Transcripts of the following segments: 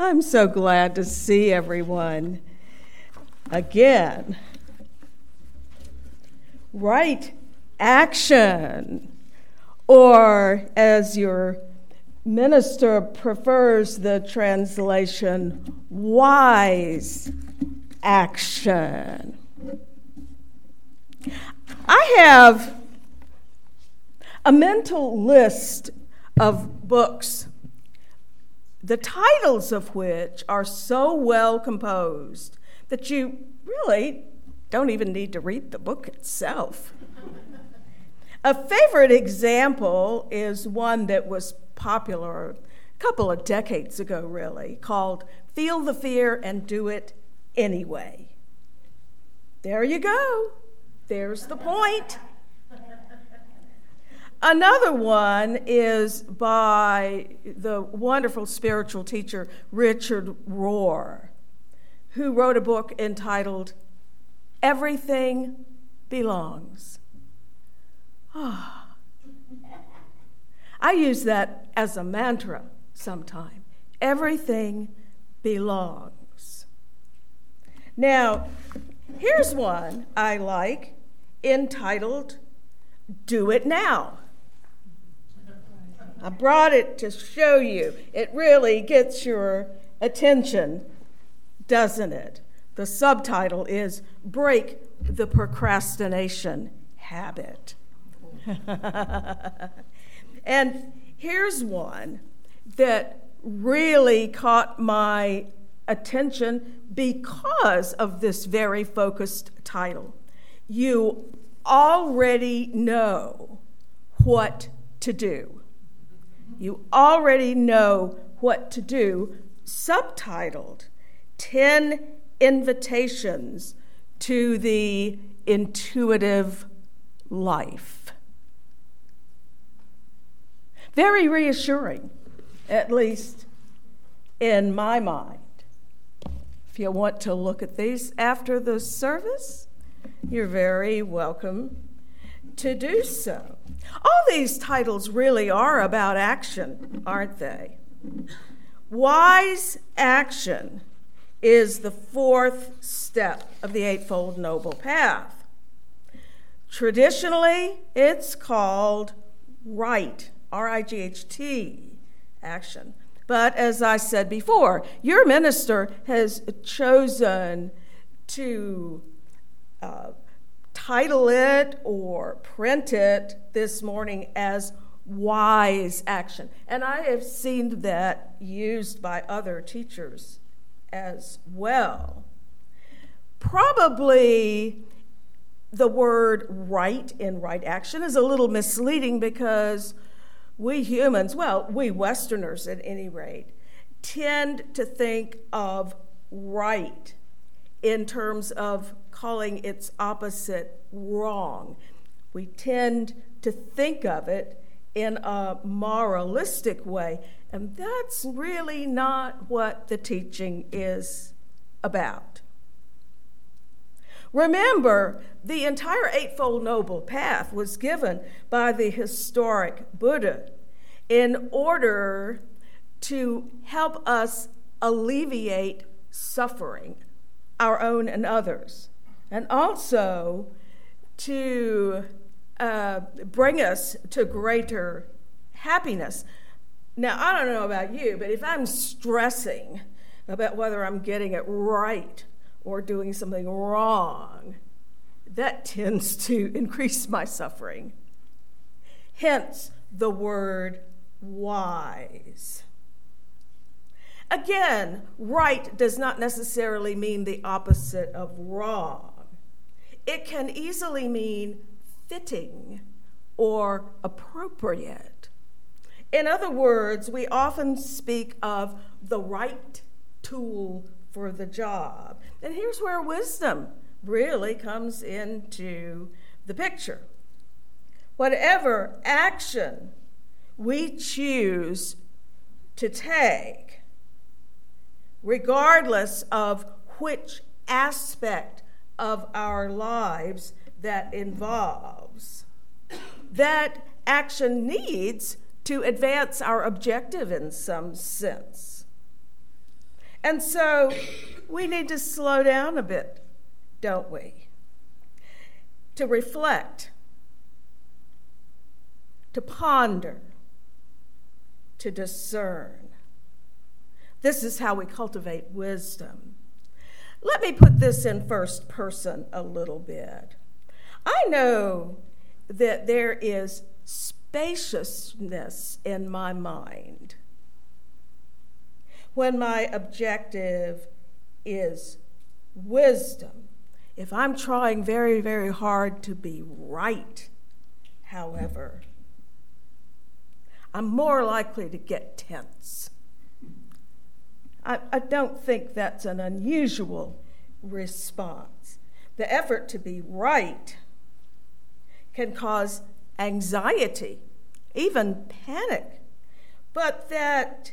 I'm so glad to see everyone again. Right action, or as your minister prefers the translation, wise action. I have a mental list of books, the titles of which are so well composed that you really don't even need to read the book itself. a favorite example is one that was popular a couple of decades ago, really, called Feel the Fear and Do It Anyway. There you go. There's the point. Another one is by the wonderful spiritual teacher Richard Rohr, who wrote a book entitled Everything Belongs. Ah. I use that as a mantra sometime. Everything belongs. Now, here's one I like entitled Do It Now. I brought it to show you. It really gets your attention, doesn't it? The subtitle is Break the Procrastination Habit. and here's one that really caught my attention because of this very focused title. You already know what to do. You already know what to do, subtitled 10 Invitations to the Intuitive Life. Very reassuring, at least in my mind. If you want to look at these after the service, you're very welcome to do so. All these titles really are about action, aren't they? Wise action is the fourth step of the Eightfold Noble Path. Traditionally, it's called right, R I G H T, action. But as I said before, your minister has chosen to uh, title it or print it this morning as wise action. And I have seen that used by other teachers as well. Probably the word right in right action is a little misleading because we humans, well, we Westerners at any rate, tend to think of right in terms of calling its opposite wrong. We tend to think of it in a moralistic way, and that's really not what the teaching is about. Remember, the entire Eightfold Noble Path was given by the historic Buddha in order to help us alleviate suffering, our own and others and also to uh, bring us to greater happiness. Now, I don't know about you, but if I'm stressing about whether I'm getting it right or doing something wrong, that tends to increase my suffering. Hence the word wise. Again, right does not necessarily mean the opposite of wrong it can easily mean fitting or appropriate. In other words, we often speak of the right tool for the job. And here's where wisdom really comes into the picture. Whatever action we choose to take, regardless of which aspect of our lives that involves. That action needs to advance our objective in some sense. And so we need to slow down a bit, don't we? To reflect, to ponder, to discern. This is how we cultivate wisdom. Let me put this in first person a little bit. I know that there is spaciousness in my mind when my objective is wisdom. If I'm trying very, very hard to be right, however, I'm more likely to get tense. I, I don't think that's an unusual response. The effort to be right can cause anxiety, even panic, but that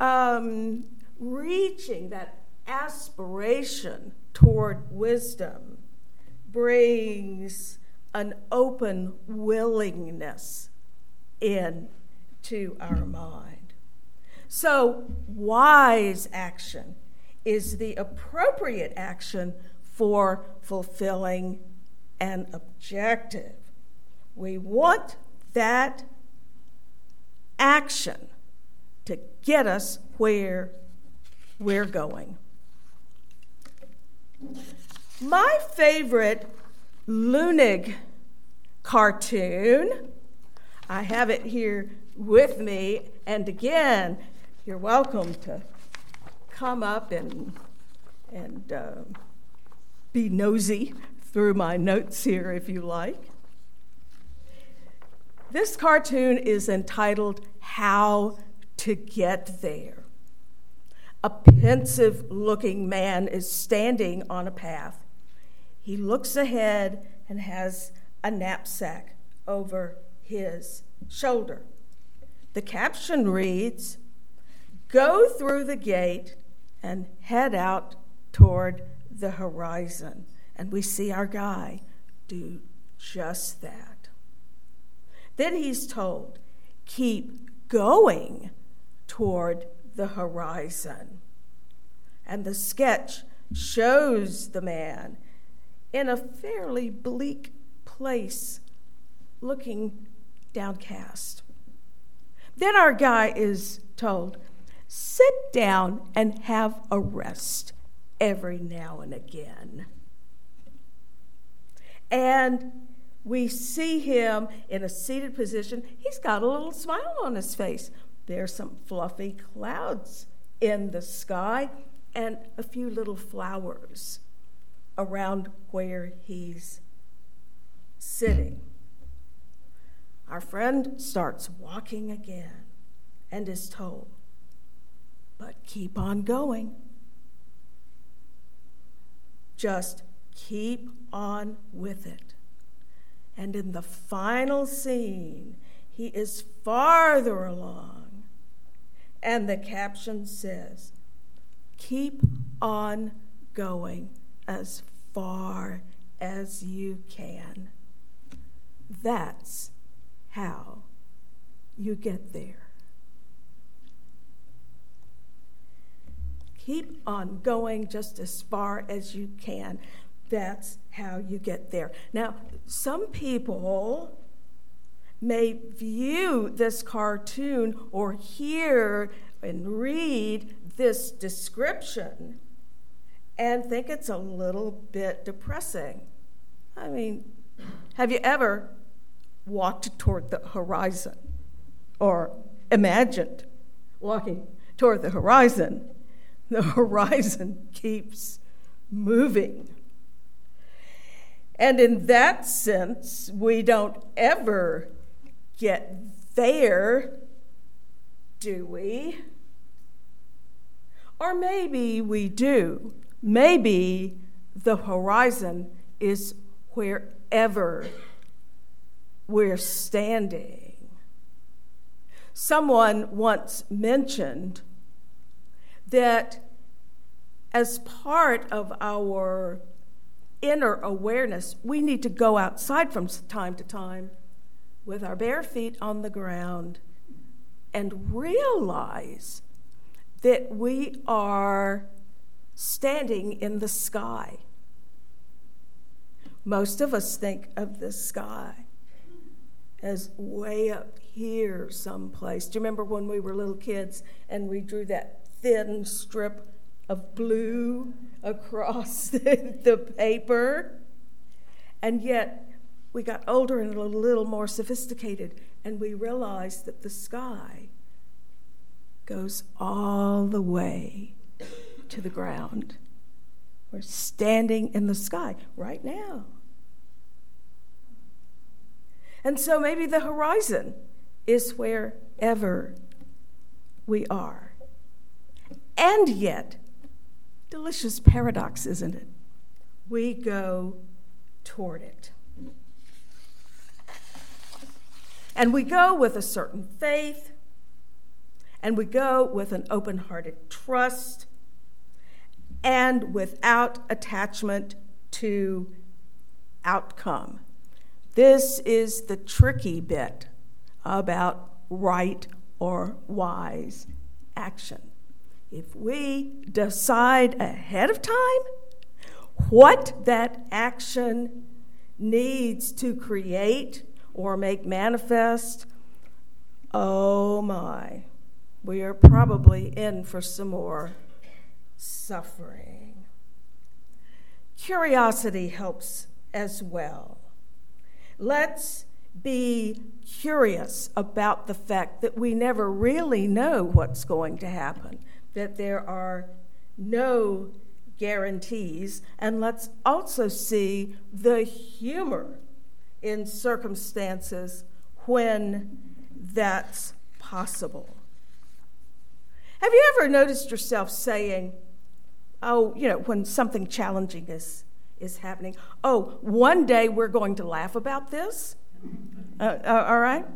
um, reaching, that aspiration toward wisdom brings an open willingness into our mind. So, wise action is the appropriate action for fulfilling an objective. We want that action to get us where we're going. My favorite Leunig cartoon, I have it here with me, and again, you're welcome to come up and, and uh, be nosy through my notes here if you like. This cartoon is entitled How to Get There. A pensive looking man is standing on a path. He looks ahead and has a knapsack over his shoulder. The caption reads Go through the gate and head out toward the horizon and we see our guy do just that. Then he's told, keep going toward the horizon. And the sketch shows the man in a fairly bleak place, looking downcast. Then our guy is told, sit down and have a rest every now and again. And we see him in a seated position. He's got a little smile on his face. There's some fluffy clouds in the sky and a few little flowers around where he's sitting. Our friend starts walking again and is told, but keep on going. Just Keep on with it. And in the final scene, he is farther along. And the caption says, Keep on going as far as you can. That's how you get there. Keep on going just as far as you can. That's how you get there. Now, some people may view this cartoon or hear and read this description and think it's a little bit depressing. I mean, have you ever walked toward the horizon or imagined walking toward the horizon? The horizon keeps moving. And in that sense, we don't ever get there, do we? Or maybe we do. Maybe the horizon is wherever we're standing. Someone once mentioned that as part of our inner awareness, we need to go outside from time to time with our bare feet on the ground and realize that we are standing in the sky. Most of us think of the sky as way up here someplace. Do you remember when we were little kids and we drew that thin strip of blue across the, paper? And yet, we got older and a little more sophisticated, and we realized that the sky goes all the way to the ground. We're standing in the sky right now. And so maybe the horizon is wherever we are. And yet, delicious paradox, isn't it? We go toward it. And we go with a certain faith, and we go with an open hearted trust, and without attachment to outcome. This is the tricky bit about right or wise action. If we decide ahead of time what that action needs to create or make manifest, oh my, we are probably in for some more suffering. Curiosity helps as well. Let's be curious about the fact that we never really know what's going to happen, that there are no guarantees, and let's also see the humor in circumstances when that's possible. Have you ever noticed yourself saying, oh, you know, when something challenging is, is happening, oh, one day we're going to laugh about this? Uh, uh, all right?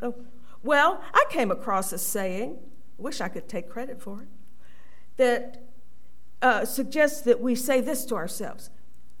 Oh. Well, I came across a saying, wish I could take credit for it, that uh, suggests that we say this to ourselves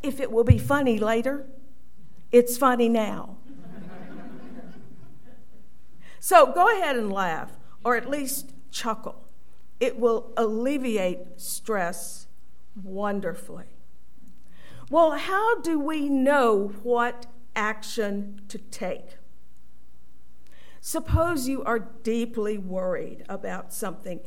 if it will be funny later, it's funny now. so go ahead and laugh, or at least chuckle. It will alleviate stress wonderfully. Well, how do we know what action to take? Suppose you are deeply worried about something,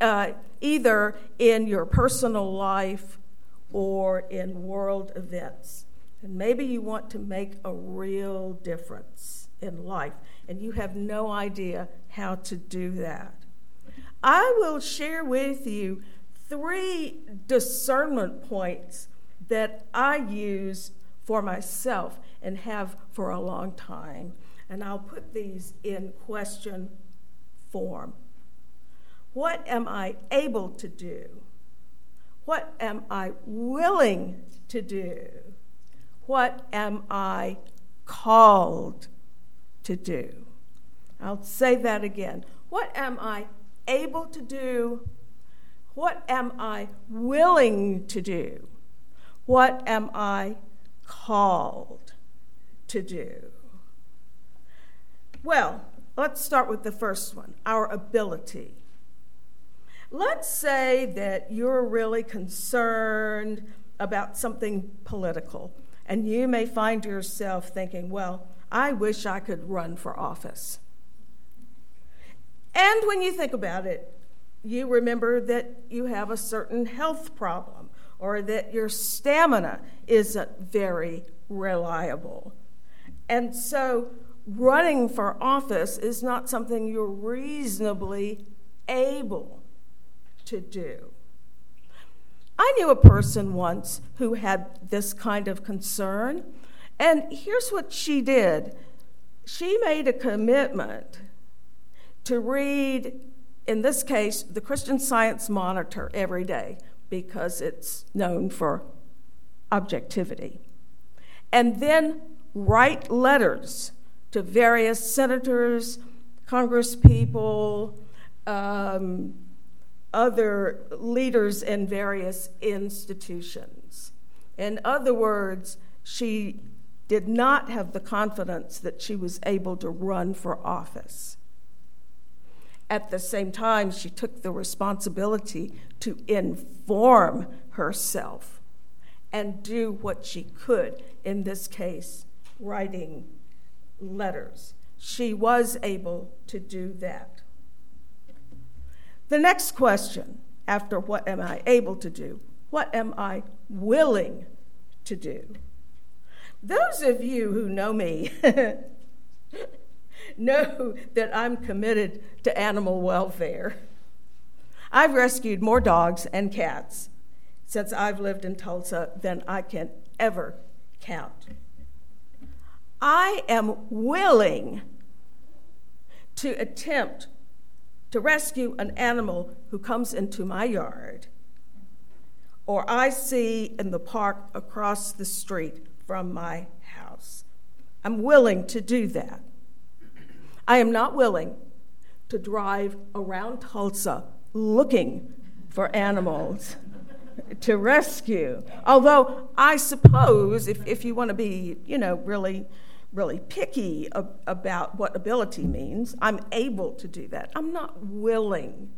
uh, either in your personal life or in world events. And maybe you want to make a real difference in life, and you have no idea how to do that. I will share with you three discernment points that I use for myself and have for a long time. And I'll put these in question form. What am I able to do? What am I willing to do? What am I called to do? I'll say that again. What am I able to do? What am I willing to do? What am I called to do? Well, let's start with the first one our ability. Let's say that you're really concerned about something political and you may find yourself thinking, well, I wish I could run for office. And when you think about it, you remember that you have a certain health problem or that your stamina isn't very reliable. And so, running for office is not something you're reasonably able to do. I knew a person once who had this kind of concern, and here's what she did she made a commitment to read, in this case, the Christian Science Monitor every day because it's known for objectivity, and then write letters to various senators, congresspeople, um, other leaders in various institutions. In other words, she did not have the confidence that she was able to run for office. at the same time, she took the responsibility to inform herself and do what she could, in this case, writing letters. She was able to do that. The next question after what am I able to do? What am I willing to do? Those of you who know me know that I'm committed to animal welfare. I've rescued more dogs and cats since I've lived in Tulsa than I can ever count. I am willing to attempt to rescue an animal who comes into my yard or I see in the park across the street from my house. I'm willing to do that. I am not willing to drive around Tulsa looking for animals to rescue. Although I suppose if, if you want to be, you know, really, really picky ab- about what ability means, I'm able to do that. I'm not willing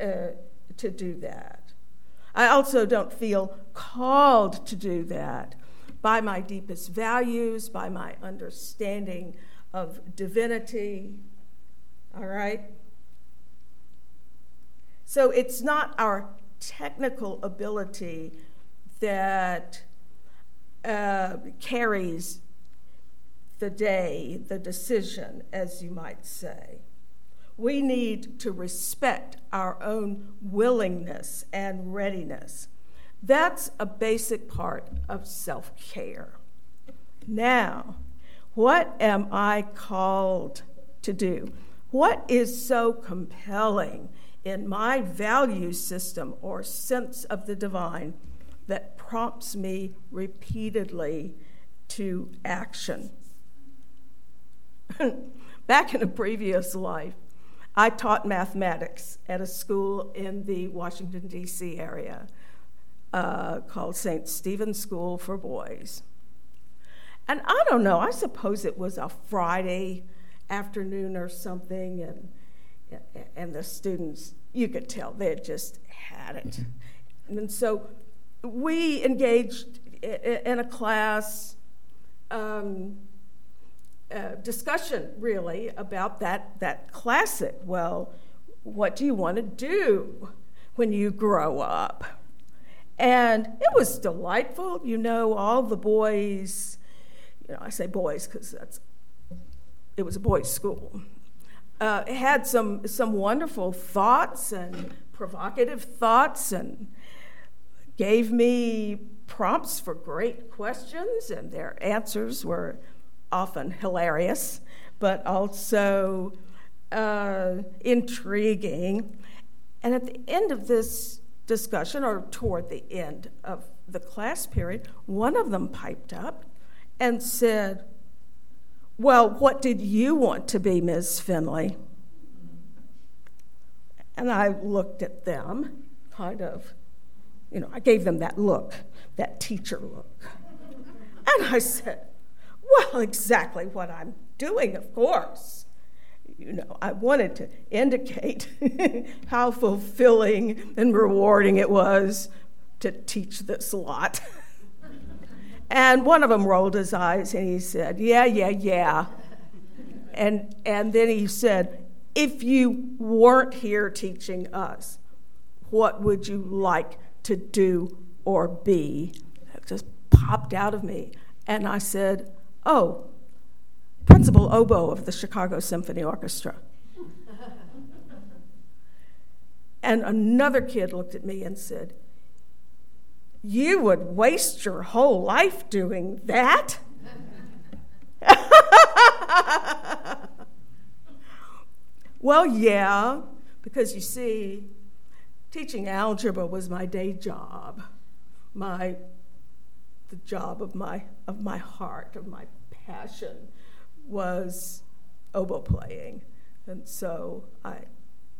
uh, to do that. I also don't feel called to do that by my deepest values, by my understanding of divinity. All right? So it's not our technical ability that uh, carries the day, the decision, as you might say. We need to respect our own willingness and readiness. That's a basic part of self care. Now, what am I called to do? What is so compelling in my value system or sense of the divine that prompts me repeatedly to action? Back in a previous life, I taught mathematics at a school in the Washington, D.C. area uh, called St. Stephen's School for Boys. And I don't know, I suppose it was a Friday afternoon or something, and, and the students, you could tell they had just had it. And so we engaged in a class um, uh, discussion, really, about that, that classic. Well, what do you want to do when you grow up? And it was delightful. You know, all the boys you know, I say boys because that's it was a boys' school. Uh, had some some wonderful thoughts and provocative thoughts, and gave me prompts for great questions, and their answers were often hilarious, but also uh, intriguing. And at the end of this discussion, or toward the end of the class period, one of them piped up and said, Well, what did you want to be, Ms. Finley? And I looked at them, kind of, you know, I gave them that look, that teacher look. And I said, Well, exactly what I'm doing, of course. You know, I wanted to indicate how fulfilling and rewarding it was to teach this lot. And one of them rolled his eyes and he said, Yeah, yeah, yeah. And, and then he said, If you weren't here teaching us, what would you like to do or be? It just popped out of me. And I said, Oh, principal oboe of the Chicago Symphony Orchestra. and another kid looked at me and said, you would waste your whole life doing that? well, yeah, because you see, teaching algebra was my day job, my the job of my of my heart, of my passion was oboe playing. And so I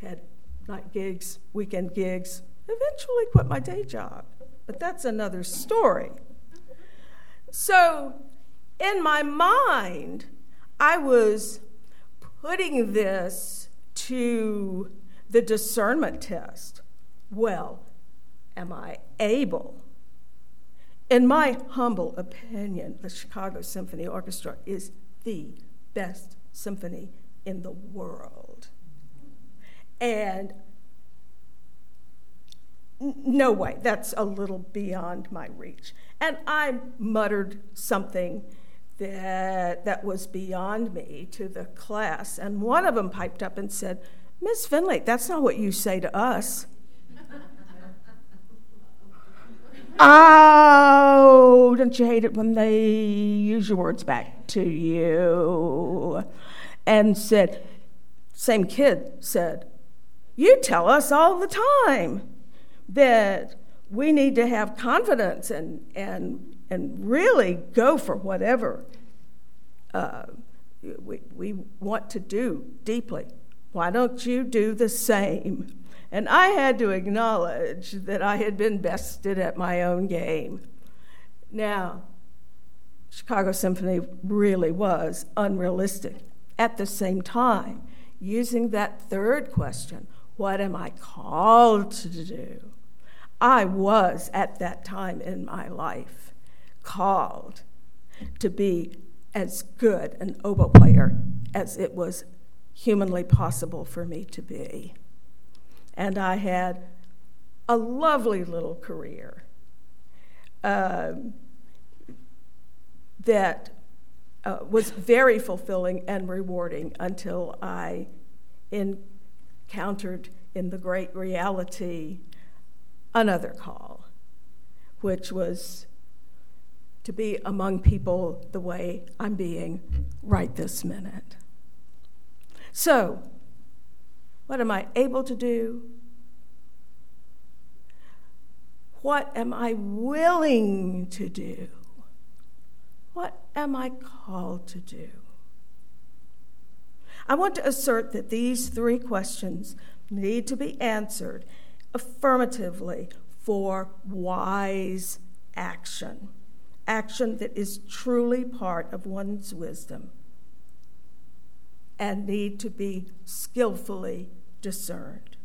had night gigs, weekend gigs, eventually quit my day job but that's another story. So, in my mind, I was putting this to the discernment test. Well, am I able? In my humble opinion, the Chicago Symphony Orchestra is the best symphony in the world. And no way, that's a little beyond my reach. And I muttered something that, that was beyond me to the class, and one of them piped up and said, Miss Finley, that's not what you say to us. Oh, don't you hate it when they use your words back to you? And said, same kid said, You tell us all the time that we need to have confidence and, and, and really go for whatever uh, we, we want to do deeply. Why don't you do the same? And I had to acknowledge that I had been bested at my own game. Now, Chicago Symphony really was unrealistic. At the same time, using that third question, what am I called to do? I was at that time in my life called to be as good an oboe player as it was humanly possible for me to be. And I had a lovely little career uh, that uh, was very fulfilling and rewarding until I encountered in the great reality another call, which was to be among people the way I'm being right this minute. So, what am I able to do? What am I willing to do? What am I called to do? I want to assert that these three questions need to be answered affirmatively for wise action, action that is truly part of one's wisdom and need to be skillfully discerned.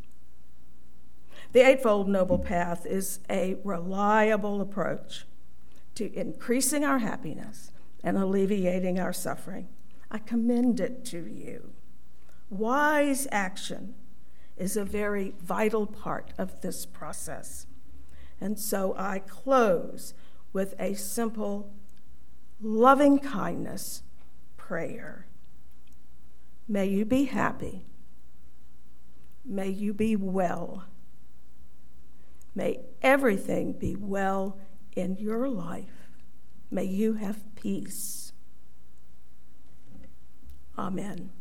The Eightfold Noble Path is a reliable approach to increasing our happiness and alleviating our suffering. I commend it to you. Wise action is a very vital part of this process. And so I close with a simple, loving kindness prayer. May you be happy. May you be well. May everything be well in your life. May you have peace. Amen.